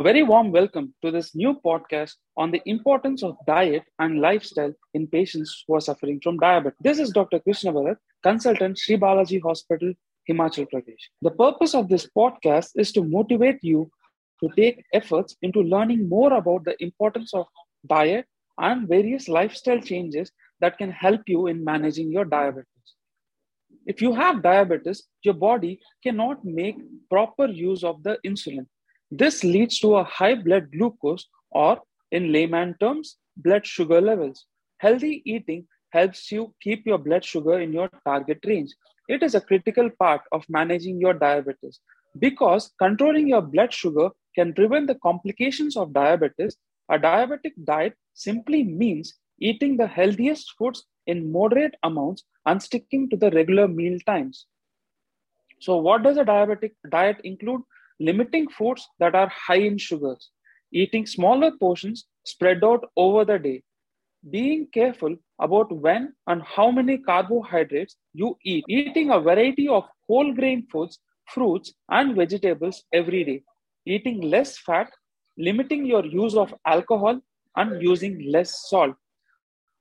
A very warm welcome to this new podcast on the importance of diet and lifestyle in patients who are suffering from diabetes. This is Dr. Krishna Bharat, consultant, Sri Balaji Hospital, Himachal Pradesh. The purpose of this podcast is to motivate you to take efforts into learning more about the importance of diet and various lifestyle changes that can help you in managing your diabetes. If you have diabetes, your body cannot make proper use of the insulin this leads to a high blood glucose, or in layman terms, blood sugar levels. Healthy eating helps you keep your blood sugar in your target range. It is a critical part of managing your diabetes because controlling your blood sugar can prevent the complications of diabetes. A diabetic diet simply means eating the healthiest foods in moderate amounts and sticking to the regular meal times. So, what does a diabetic diet include? Limiting foods that are high in sugars, eating smaller portions spread out over the day, being careful about when and how many carbohydrates you eat, eating a variety of whole grain foods, fruits, and vegetables every day, eating less fat, limiting your use of alcohol, and using less salt.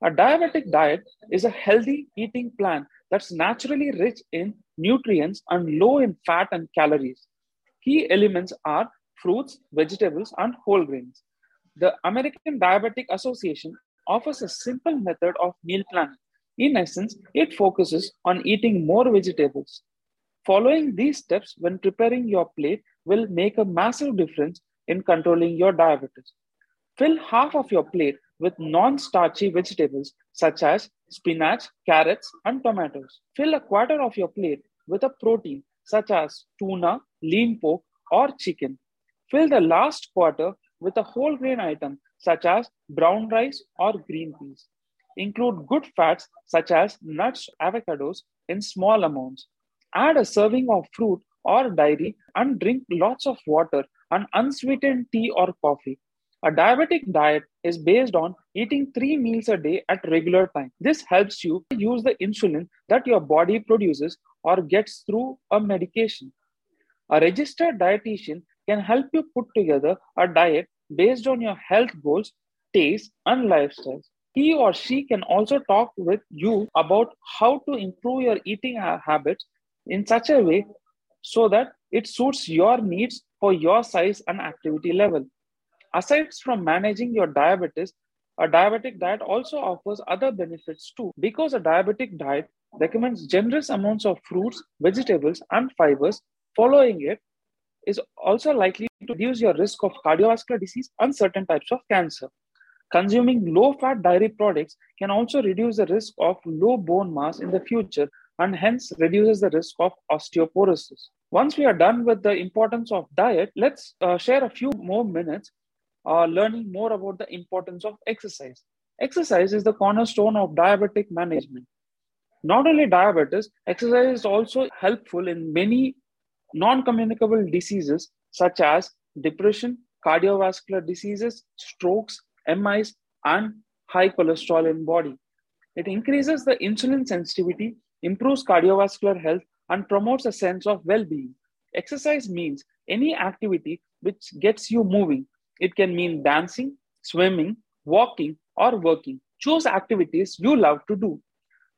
A diabetic diet is a healthy eating plan that's naturally rich in nutrients and low in fat and calories. Key elements are fruits, vegetables, and whole grains. The American Diabetic Association offers a simple method of meal planning. In essence, it focuses on eating more vegetables. Following these steps when preparing your plate will make a massive difference in controlling your diabetes. Fill half of your plate with non starchy vegetables such as spinach, carrots, and tomatoes. Fill a quarter of your plate with a protein such as tuna, lean pork, or chicken. Fill the last quarter with a whole grain item such as brown rice or green peas. Include good fats such as nuts, avocados in small amounts. Add a serving of fruit or dairy and drink lots of water and unsweetened tea or coffee. A diabetic diet is based on eating three meals a day at regular time. This helps you use the insulin that your body produces or gets through a medication. A registered dietitian can help you put together a diet based on your health goals, tastes, and lifestyles. He or she can also talk with you about how to improve your eating habits in such a way so that it suits your needs for your size and activity level. Aside from managing your diabetes, a diabetic diet also offers other benefits too. Because a diabetic diet recommends generous amounts of fruits, vegetables, and fibers following it is also likely to reduce your risk of cardiovascular disease and certain types of cancer. Consuming low fat dairy products can also reduce the risk of low bone mass in the future and hence reduces the risk of osteoporosis. Once we are done with the importance of diet, let's uh, share a few more minutes uh, learning more about the importance of exercise. Exercise is the cornerstone of diabetic management. Not only diabetes, exercise is also helpful in many non communicable diseases such as depression, cardiovascular diseases, strokes, MIs, and high cholesterol in body. It increases the insulin sensitivity, improves cardiovascular health, and promotes a sense of well being. Exercise means any activity which gets you moving. It can mean dancing, swimming, walking, or working. Choose activities you love to do.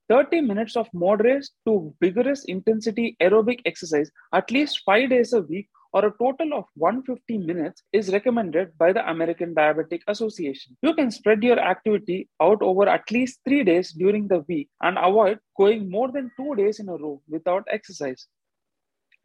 30 minutes of moderate to vigorous intensity aerobic exercise at least five days a week or a total of 150 minutes is recommended by the American Diabetic Association. You can spread your activity out over at least three days during the week and avoid going more than two days in a row without exercise.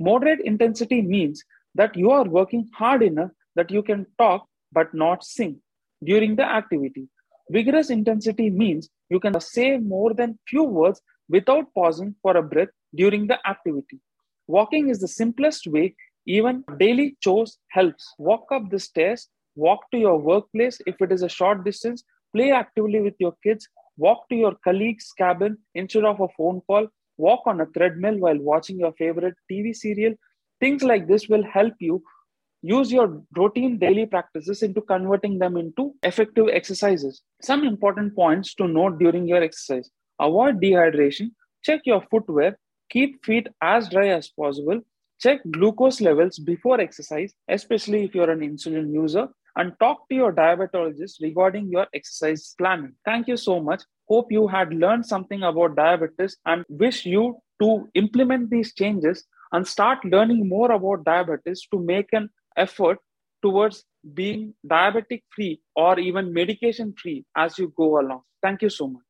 Moderate intensity means that you are working hard enough that you can talk but not sing during the activity. Vigorous intensity means you can say more than few words without pausing for a breath during the activity. Walking is the simplest way, even daily chores helps. Walk up the stairs, walk to your workplace if it is a short distance, play actively with your kids, walk to your colleague's cabin instead of a phone call, walk on a treadmill while watching your favorite TV serial. Things like this will help you use your routine daily practices into converting them into effective exercises. Some important points to note during your exercise avoid dehydration, check your footwear, keep feet as dry as possible, Check glucose levels before exercise, especially if you're an insulin user, and talk to your diabetologist regarding your exercise planning. Thank you so much. Hope you had learned something about diabetes and wish you to implement these changes and start learning more about diabetes to make an effort towards being diabetic free or even medication free as you go along. Thank you so much.